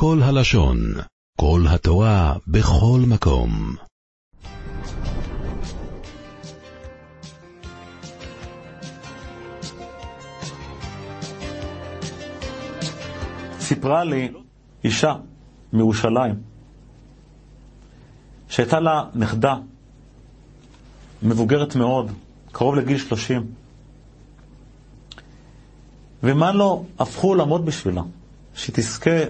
כל הלשון, כל התורה, בכל מקום. סיפרה לי אישה מירושלים, שהייתה לה נכדה, מבוגרת מאוד, קרוב לגיל 30, ומה לא הפכו לעמוד בשבילה, שתזכה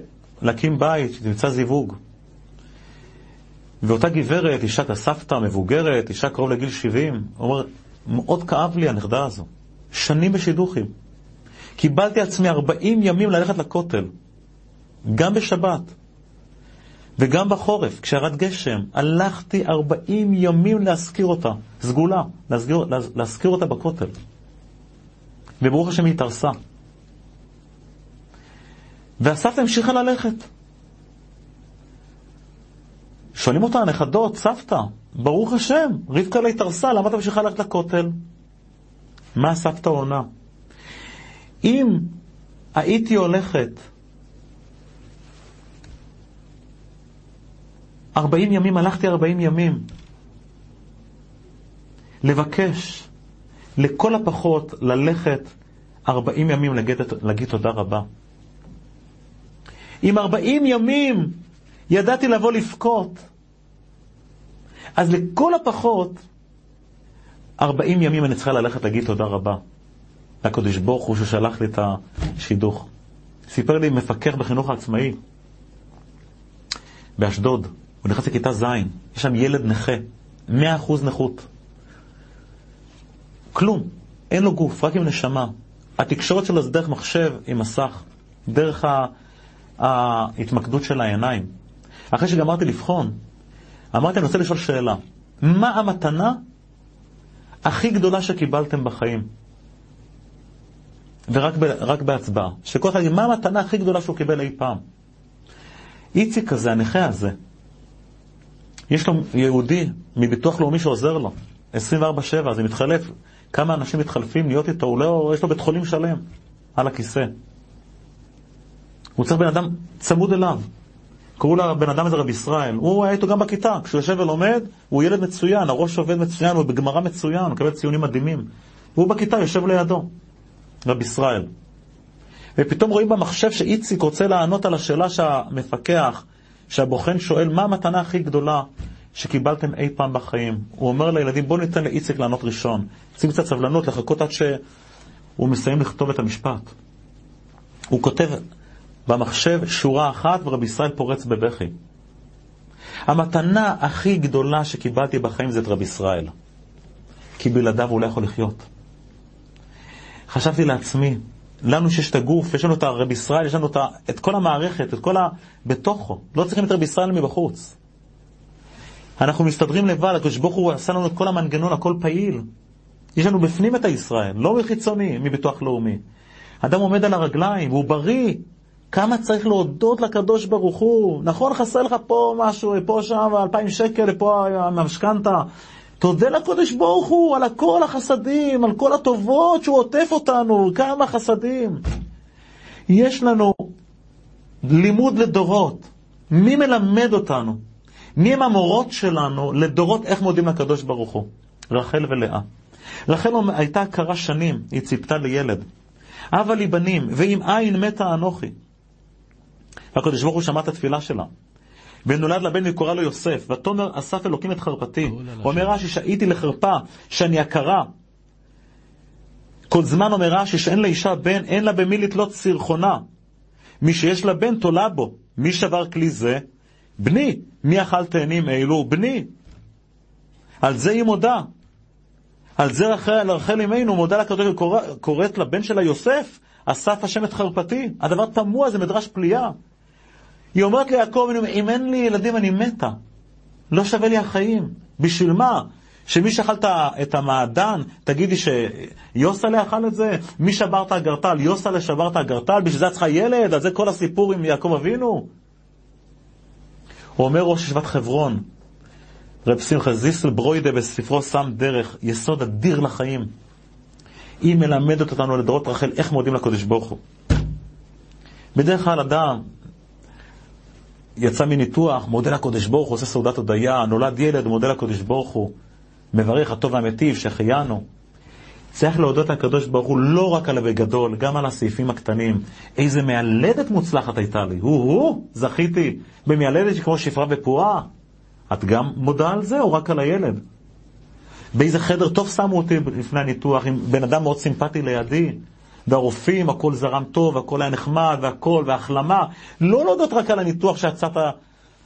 להקים בית, שתמצא זיווג. ואותה גברת, אישה הסבתא מבוגרת, אישה קרוב לגיל 70, אומר, מאוד כאב לי הנכדה הזו. שנים בשידוכים. קיבלתי עצמי 40 ימים ללכת לכותל, גם בשבת וגם בחורף, כשירד גשם, הלכתי 40 ימים להזכיר אותה, סגולה, להזכיר, להזכיר אותה בכותל. וברוך השם היא התארסה. והסבתא המשיכה ללכת. שואלים אותה הנכדות, סבתא, ברוך השם, רבקה לה התארסה, למה אתה ממשיכה ללכת לכותל? מה הסבתא עונה? אם הייתי הולכת ארבעים ימים, הלכתי ארבעים ימים לבקש לכל הפחות ללכת ארבעים ימים להגיד, להגיד תודה רבה. אם ארבעים ימים ידעתי לבוא לבכות, אז לכל הפחות ארבעים ימים אני צריכה ללכת להגיד תודה רבה. לקדוש ברוך הוא ששלח לי את השידוך. סיפר לי מפקח בחינוך העצמאי באשדוד, הוא נכנס לכיתה ז', יש שם ילד נכה, מאה אחוז נכות. כלום, אין לו גוף, רק עם נשמה. התקשורת שלו זה דרך מחשב עם מסך, דרך ההתמקדות של העיניים. אחרי שגמרתי לבחון, אמרתי, אני רוצה לשאול שאלה. מה המתנה הכי גדולה שקיבלתם בחיים? ורק בהצבעה. שכל אחד יגיד, מה המתנה הכי גדולה שהוא קיבל אי פעם? איציק הזה, הנכה הזה, יש לו יהודי מביטוח לאומי שעוזר לו, 24-7, זה מתחלף. כמה אנשים מתחלפים להיות איתו, הוא לא, יש לו בית חולים שלם על הכיסא. הוא צריך בן אדם צמוד אליו. קראו לבן אדם הזה רב ישראל. הוא היה איתו גם בכיתה. כשהוא יושב ולומד, הוא ילד מצוין, הראש עובד מצוין, הוא בגמרא מצוין, מקבל ציונים מדהימים. והוא בכיתה יושב לידו, רב ישראל. ופתאום רואים במחשב שאיציק רוצה לענות על השאלה שהמפקח, שהבוחן שואל, מה המתנה הכי גדולה שקיבלתם אי פעם בחיים? הוא אומר לילדים, בואו ניתן לאיציק לענות ראשון. שים קצת סבלנות, לחכות עד שהוא מסיים לכתוב את המשפט. הוא כותב במחשב שורה אחת ורבי ישראל פורץ בבכי. המתנה הכי גדולה שקיבלתי בחיים זה את רבי ישראל. כי בלעדיו הוא לא יכול לחיות. חשבתי לעצמי, לנו שיש את הגוף, יש לנו את הרבי ישראל, יש לנו את, את כל המערכת, את כל ה... בתוכו. לא צריכים את רבי ישראל מבחוץ. אנחנו מסתדרים לבד, הקדוש ברוך הוא עשה לנו את כל המנגנון, הכל פעיל. יש לנו בפנים את הישראל, לא מחיצוני, מביטוח לאומי. אדם עומד על הרגליים, הוא בריא. כמה צריך להודות לקדוש ברוך הוא. נכון, חסר לך פה משהו, פה שם, אלפיים שקל, פה המשכנתה. תודה לקודש ברוך הוא על כל החסדים, על כל הטובות שהוא עוטף אותנו, כמה חסדים. יש לנו לימוד לדורות. מי מלמד אותנו? מי הם המורות שלנו לדורות איך מודים לקדוש ברוך הוא? רחל ולאה. רחל הייתה הכרה שנים, היא ציפתה לילד. אבא לי בנים, ואם אין מתה אנוכי. הקדוש ברוך הוא שמע את התפילה שלה. ונולד לבן וקורא לו יוסף, ותאמר אסף אלוקים את חרפתי. אומר רש"י שהייתי לחרפה, שאני עקרה. כל זמן אומר רש"י שאין לאישה בן, אין לה במי לתלות סירחונה. מי שיש לה בן תולה בו. מי שבר כלי זה? בני. מי אכל תאנים אלו? בני. על זה היא מודה. על זה רחל, רחל אמנו מודה לקדוש קוראת לבן שלה יוסף, אסף השם את חרפתי. הדבר תמוה, זה מדרש פליאה. היא אומרת ליעקב, אם אין לי ילדים אני מתה. לא שווה לי החיים. בשביל מה? שמי שאכל את המעדן, תגידי שיוסלה אכל את זה? מי שבר את הגרטל? יוסלה שבר את הגרטל? בשביל זה את צריכה ילד? על זה כל הסיפור עם יעקב אבינו? הוא אומר ראש ישיבת חברון, רב שמחה זיסל ברוידה בספרו שם דרך, יסוד אדיר לחיים. היא מלמדת אותנו לדורות רחל איך מודים לקדוש ברוך הוא. בדרך כלל אדם יצא מניתוח, מודה לקודש ברוך הוא, עושה סעודת הודיה, נולד ילד, מודה לקודש ברוך הוא, מברך הטוב והמיטיב, שהחיינו. צריך להודות לקדוש ברוך הוא לא רק על הבגדול, גם על הסעיפים הקטנים. איזה מיילדת מוצלחת הייתה לי. הוא-הוא, זכיתי במיילדת כמו שפרה ופועה. את גם מודה על זה או רק על הילד? באיזה חדר טוב שמו אותי לפני הניתוח, עם בן אדם מאוד סימפטי לידי. והרופאים, הכל זרם טוב, הכל היה נחמד, והכל, והחלמה. לא להודות רק על הניתוח שיצאת,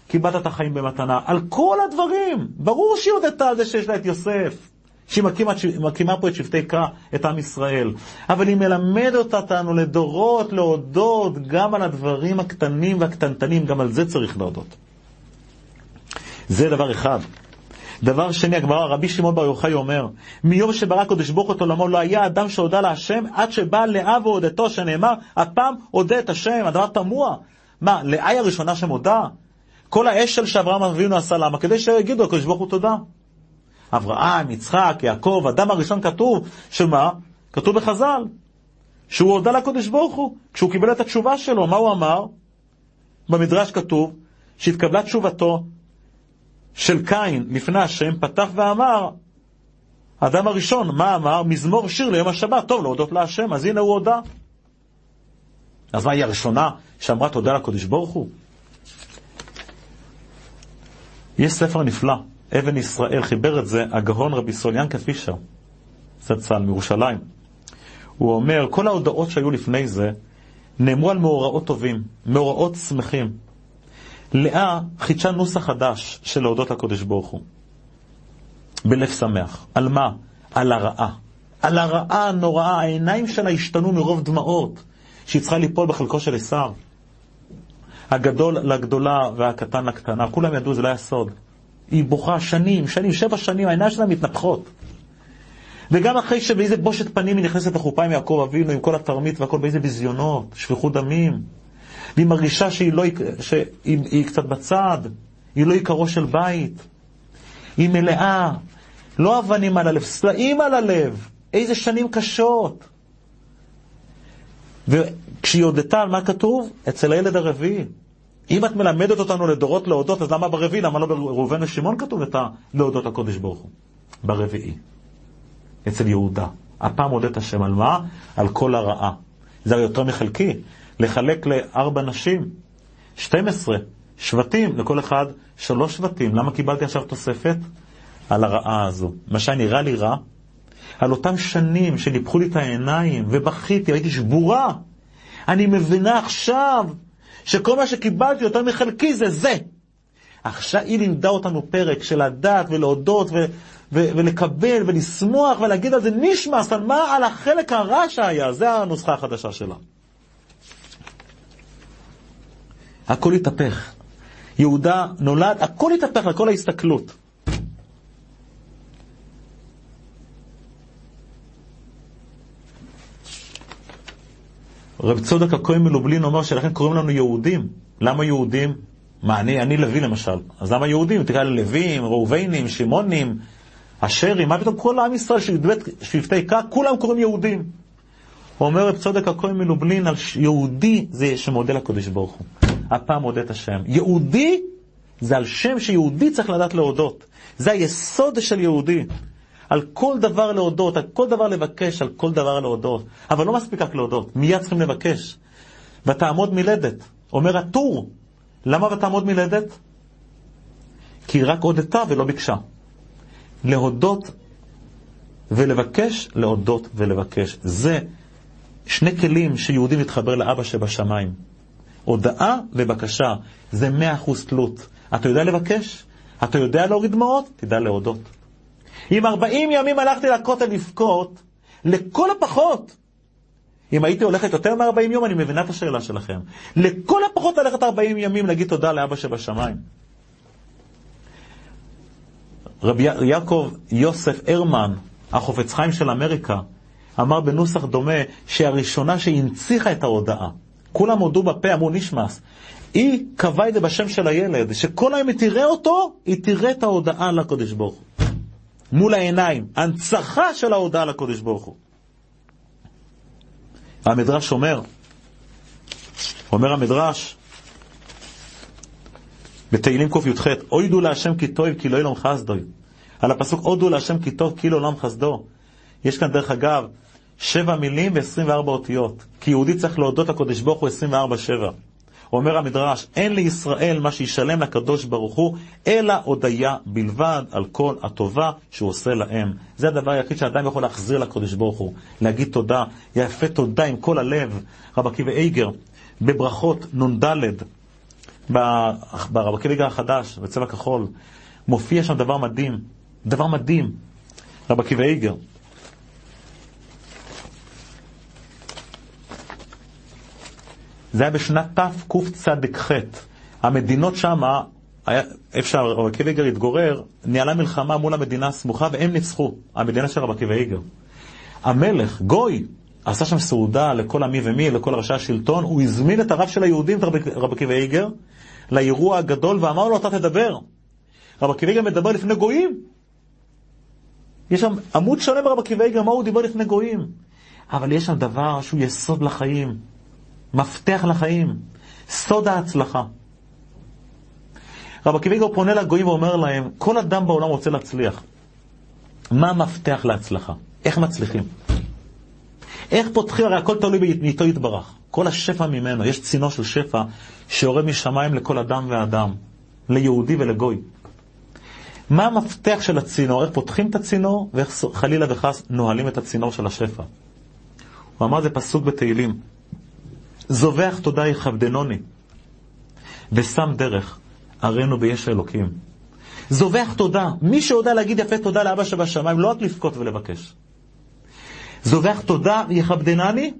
קיבלת את החיים במתנה, על כל הדברים. ברור שהיא הודתה על זה שיש לה את יוסף. שהיא מקימה, מקימה פה את שבטי קרא, את עם ישראל. אבל היא מלמדת אותנו לדורות להודות גם על הדברים הקטנים והקטנטנים, גם על זה צריך להודות. זה דבר אחד. דבר שני, הגמרא, רבי שמעון בר יוחאי אומר, מיום שברא קדוש ברוך הוא עולמו לא היה אדם שהודה להשם עד שבא לאה והודתו, שנאמר, הפעם הודה את השם, הדבר תמוה. מה, לאה היא הראשונה שמודה? כל האשל שאברהם אבינו עשה למה? כדי שיגידו לקדוש ברוך הוא תודה. אברהם, יצחק, יעקב, אדם הראשון כתוב, שמה? כתוב בחז"ל, שהוא הודה לקדוש ברוך הוא, כשהוא קיבל את התשובה שלו, מה הוא אמר? במדרש כתוב שהתקבלה תשובתו של קין לפני השם, פתח ואמר, האדם הראשון, מה אמר? מזמור שיר ליום השבת, טוב, להודות להשם, אז הנה הוא הודה. אז מה, היא הראשונה שאמרה תודה לקדוש ברוך הוא? יש ספר נפלא, אבן ישראל, חיבר את זה הגאון רבי סוליאנקה פישר, צאצל מירושלים. הוא אומר, כל ההודעות שהיו לפני זה נאמרו על מאורעות טובים, מאורעות שמחים. לאה חידשה נוסח חדש של להודות לקודש ברוך הוא. בלב שמח. על מה? על הרעה. על הרעה הנוראה, העיניים שלה השתנו מרוב דמעות, שהיא צריכה ליפול בחלקו של עשיו. הגדול לגדולה והקטן לקטנה, כולם ידעו, זה לא היה סוד. היא בוכה שנים, שנים, שבע שנים, העיניים שלה מתנפחות. וגם אחרי שבאיזה בושת פנים היא נכנסת לחופה עם יעקב אבינו, עם כל התרמית והכל, באיזה ביזיונות, שפיכות דמים. והיא מרגישה שהיא, לא, שהיא היא קצת בצד, היא לא עיקרו של בית. היא מלאה, לא אבנים על הלב, סלעים על הלב. איזה שנים קשות. וכשהיא הודתה מה כתוב? אצל הילד הרביעי. אם את מלמדת אותנו לדורות להודות, אז למה ברביעי? למה לא בראובן ושמעון כתוב את הלהודות לקודש ברוך הוא? ברביעי. אצל יהודה. הפעם הודית השם על מה? על כל הרעה. זה הרי יותר מחלקי. לחלק לארבע נשים, 12 שבטים, לכל אחד שלוש שבטים. למה קיבלתי עכשיו תוספת? על הרעה הזו. מה שהיה נראה לי רע, על אותם שנים שניפחו לי את העיניים ובכיתי, הייתי שבורה. אני מבינה עכשיו שכל מה שקיבלתי יותר מחלקי זה זה. עכשיו היא לימדה אותנו פרק של לדעת ולהודות ו- ו- ולקבל ולשמוח ולהגיד על זה נשמס, על מה? על החלק הרע שהיה, זה הנוסחה החדשה שלה. הכל התהפך. יהודה נולד, הכל התהפך, הכל ההסתכלות. רב צודק הכהן מלובלין אומר שלכן קוראים לנו יהודים. למה יהודים? מה, אני, אני לוי למשל. אז למה יהודים? תקרא ללווים, ראובנים, שמעונים, אשרים, מה פתאום כל עם ישראל, שבטי קה, כולם קוראים יהודים. הוא אומר רב צודק הכהן מלובלין על יהודי זה שמודה לקדוש ברוך הוא. הפעם מודה את השם. יהודי זה על שם שיהודי צריך לדעת להודות. זה היסוד של יהודי. על כל דבר להודות, על כל דבר לבקש, על כל דבר להודות. אבל לא מספיק רק להודות, מיד צריכים לבקש. ותעמוד מלדת. אומר הטור, למה ותעמוד מלדת? כי רק הודתה ולא ביקשה. להודות ולבקש, להודות ולבקש. זה שני כלים שיהודי מתחבר לאבא שבשמיים. הודאה ובקשה, זה מאה אחוז תלות. אתה יודע לבקש? אתה יודע להוריד דמעות? תדע להודות. אם ארבעים ימים הלכתי לכותל לבכות, לכל הפחות, אם הייתי הולכת יותר מ-40 יום, אני מבינה את השאלה שלכם. לכל הפחות ללכת 40 ימים להגיד תודה לאבא שבשמיים. רבי יעקב יוסף הרמן, החופץ חיים של אמריקה, אמר בנוסח דומה שהראשונה שהנציחה את ההודעה, כולם הודו בפה, אמרו נשמס, היא קבעה את זה בשם של הילד, שכל היום היא תראה אותו, היא תראה את ההודעה לקודש ברוך הוא. מול העיניים, הנצחה של ההודעה לקודש ברוך הוא. המדרש אומר, אומר המדרש, בתהילים קי"ח, אוידו להשם כי טוב כי לא ילום חסדוי. על הפסוק הודו להשם כי טוב כי לעולם חסדו. יש כאן דרך אגב שבע מילים ו-24 אותיות. כי יהודי צריך להודות לקדוש ברוך הוא 24-7. אומר המדרש, אין לישראל מה שישלם לקדוש ברוך הוא, אלא הודיה בלבד על כל הטובה שהוא עושה להם. זה הדבר היחיד שאדם יכול להחזיר לקדוש ברוך הוא, להגיד תודה, יפה תודה עם כל הלב. רב עקיבא איגר, בברכות נ"ד, ברב עקיבא איגר החדש, בצבע כחול, מופיע שם דבר מדהים, דבר מדהים. רב עקיבא איגר, זה היה בשנת תקצ"ח. המדינות שמה, אפשר, רב עקיבא התגורר, ניהלה מלחמה מול המדינה הסמוכה והם ניצחו, המדינה של רב עקיבא איגר. המלך, גוי, עשה שם סעודה לכל המי ומי, לכל ראשי השלטון, הוא הזמין את הרב של היהודים, את רב עקיבא איגר, לאירוע הגדול ואמר לו, אתה תדבר. רב עקיבא איגר מדבר לפני גויים. יש שם עמוד שלם ברב עקיבא איגר, מה הוא דיבר לפני גויים. אבל יש שם דבר שהוא יסוד לחיים. מפתח לחיים, סוד ההצלחה. רב עקיבא פונה לגויים ואומר להם, כל אדם בעולם רוצה להצליח. מה המפתח להצלחה? איך מצליחים? איך פותחים? הרי הכל תלוי באיתו יתברך. כל השפע ממנו, יש צינור של שפע שיורד משמיים לכל אדם ואדם, ליהודי ולגוי. מה המפתח של הצינור? איך פותחים את הצינור, ואיך חלילה וחס נוהלים את הצינור של השפע. הוא אמר, זה פסוק בתהילים. זובח תודה יכבדנוני, ושם דרך, הראינו ביש אלוקים. זובח תודה, מי שיודע להגיד יפה תודה לאבא שבשמיים, לא רק לבכות ולבקש. זובח תודה יכבדנני,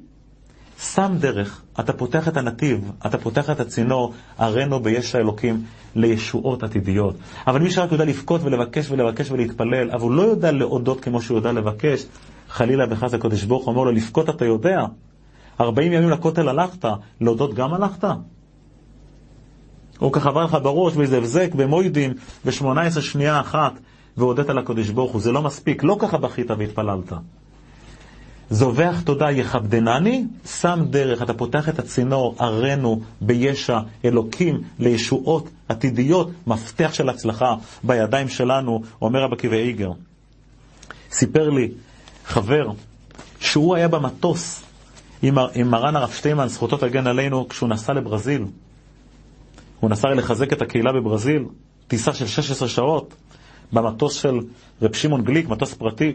שם דרך, אתה פותח את הנתיב, אתה פותח את הצינור, הראינו ביש האלוקים לישועות עתידיות. אבל מי שרק יודע לבכות ולבקש ולבקש ולהתפלל, אבל הוא לא יודע להודות כמו שהוא יודע לבקש, חלילה וחס הקדוש ברוך הוא אומר לו, לבכות אתה יודע, ארבעים ימים לכותל הלכת, להודות גם הלכת? הוא ככה עבר לך בראש באיזה הבזק, במוידים, ב-18 שנייה אחת, והודית לקדוש ברוך הוא. זה לא מספיק, לא ככה בכית והתפללת. זובח תודה יכבדנני, שם דרך, אתה פותח את הצינור, ערנו בישע, אלוקים לישועות עתידיות, מפתח של הצלחה בידיים שלנו, אומר רבי עקיבא איגר. סיפר לי חבר שהוא היה במטוס עם, עם מרן הרב שטיימן, זכותו תגן עלינו, כשהוא נסע לברזיל. הוא נסע לחזק את הקהילה בברזיל, טיסה של 16 שעות, במטוס של רב שמעון גליק, מטוס פרטי.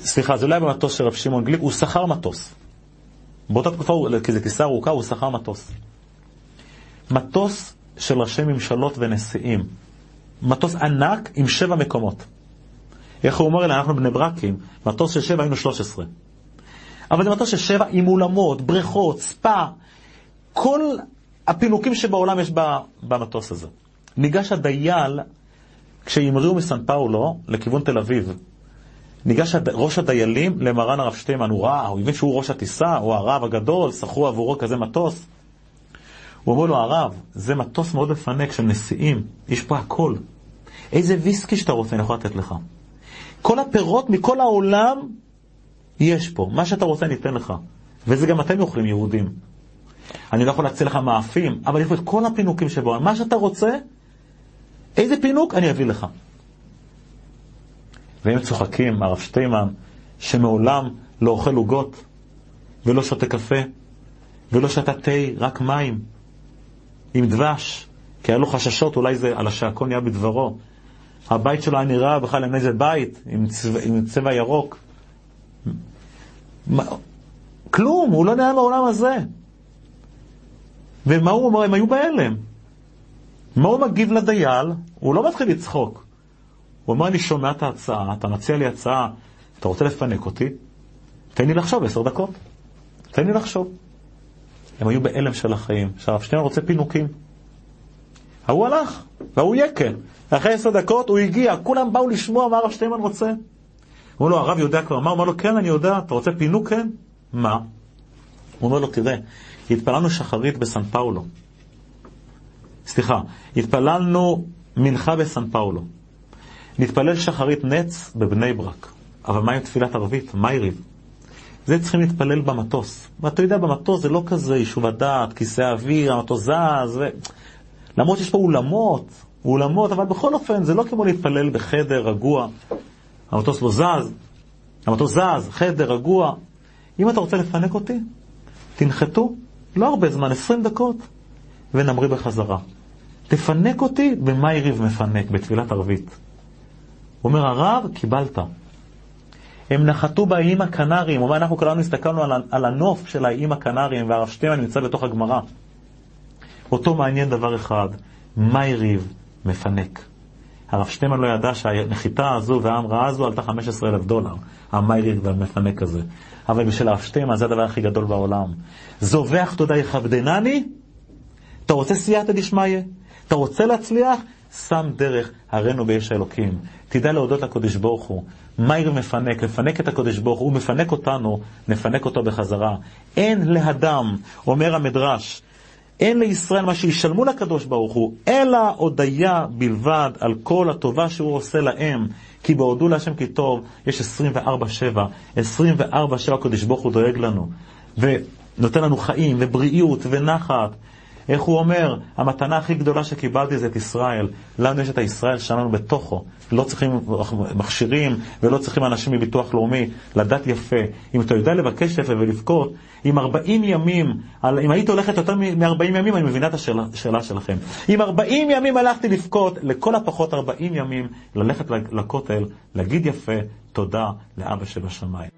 סליחה, זה לא היה במטוס של רב שמעון גליק, הוא שכר מטוס. באותה תקופה, כי זו טיסה ארוכה, הוא שכר מטוס. מטוס של ראשי ממשלות ונשיאים. מטוס ענק עם שבע מקומות. איך הוא אומר לי, אנחנו בני ברקים, מטוס של שבע היינו 13. אבל זה מטוס של שבע עם אולמות, בריכות, ספא, כל הפינוקים שבעולם יש במטוס הזה. ניגש הדייל, כשהמריאו מסן פאולו לכיוון תל אביב, ניגש ראש הדיילים למרן הרב שטיימן, הוא ראה, הוא הבין שהוא ראש הטיסה, הוא הרב הגדול, שכרו עבורו כזה מטוס. הוא אומר לו, הרב, זה מטוס מאוד מפנק של נשיאים, יש פה הכל. איזה ויסקי שאתה רוצה, אני יכול לתת לך. כל הפירות מכל העולם יש פה. מה שאתה רוצה אני אתן לך. וזה גם אתם אוכלים יהודים. אני לא יכול להציע לך מאפים, אבל יש פה את כל הפינוקים שבו. מה שאתה רוצה, איזה פינוק אני אביא לך. והם צוחקים, הרב שטיימן, שמעולם לא אוכל עוגות, ולא שותה קפה, ולא שתה תה, רק מים, עם דבש, כי היה לו חששות, אולי זה על השעקון נהיה בדברו. הבית שלו היה נראה בכלל עם איזה בית, עם צבע, עם צבע ירוק. מה, כלום, הוא לא נראה מהעולם הזה. ומה הוא אומר? הם היו בהלם. מה הוא מגיב לדייל? הוא לא מתחיל לצחוק. הוא אומר, אני שומע את ההצעה, אתה מציע לי הצעה, אתה רוצה לפנק אותי? תן לי לחשוב עשר דקות. תן לי לחשוב. הם היו בהלם של החיים. עכשיו, שנייה רוצה פינוקים. ההוא הלך, וההוא יקל. אחרי עשר דקות הוא הגיע, כולם באו לשמוע מה הרב שטיימן רוצה. אמרו לו, הרב יודע כבר מה? הוא אומר לו, כן, אני יודע, אתה רוצה פינוק, כן? מה? הוא אומר לו, תראה, התפללנו שחרית בסן פאולו. סליחה, התפללנו מנחה בסן פאולו. נתפלל שחרית נץ בבני ברק. אבל מה עם תפילת ערבית? מה יריב? זה צריכים להתפלל במטוס. ואתה יודע, במטוס זה לא כזה יישוב הדעת, כיסא האוויר, המטוס זז, ו... למרות שיש פה אולמות, אולמות, אבל בכל אופן זה לא כמו להתפלל בחדר רגוע. המטוס לא זז, המטוס זז, חדר רגוע. אם אתה רוצה לפנק אותי, תנחתו, לא הרבה זמן, 20 דקות, ונמריא בחזרה. תפנק אותי במה יריב מפנק, בתפילת ערבית. אומר הרב, קיבלת. הם נחתו באיים הקנריים, אומר, אנחנו כולנו הסתכלנו על, על הנוף של האיים הקנריים, והרב שטיין נמצא בתוך הגמרא. אותו מעניין דבר אחד, מה יריב מפנק. הרב שטיינמן לא ידע שהנחיתה הזו וההמראה הזו עלתה 15 אלף דולר, המיירי והמפנק הזה. אבל בשביל הרב שטיינמן זה הדבר הכי גדול בעולם. זובח תודה יכבדנני, אתה רוצה סייעתא דשמיא? אתה רוצה להצליח? שם דרך, הרינו באש האלוקים. תדע להודות לקדוש ברוך הוא. מאיר מפנק, לפנק את הקדוש ברוך הוא, מפנק אותנו, נפנק אותו בחזרה. אין להדם, אומר המדרש, אין לישראל מה שישלמו לקדוש ברוך הוא, אלא הודיה בלבד על כל הטובה שהוא עושה להם. כי בהודו להשם כי טוב, יש 24-7, 24-7 הקדוש ברוך הוא דואג לנו, ונותן לנו חיים ובריאות ונחת. איך הוא אומר, המתנה הכי גדולה שקיבלתי זה את ישראל. לנו יש את הישראל שלנו בתוכו. לא צריכים מכשירים ולא צריכים אנשים מביטוח לאומי. לדעת יפה. אם אתה יודע לבקש יפה ולבכות, אם 40 ימים, אם היית הולכת יותר מ-40 ימים, אני מבינה את השאלה, השאלה שלכם. אם 40 ימים הלכתי לבכות, לכל הפחות 40 ימים, ללכת לכותל, להגיד יפה, תודה לאבא שבשמיים.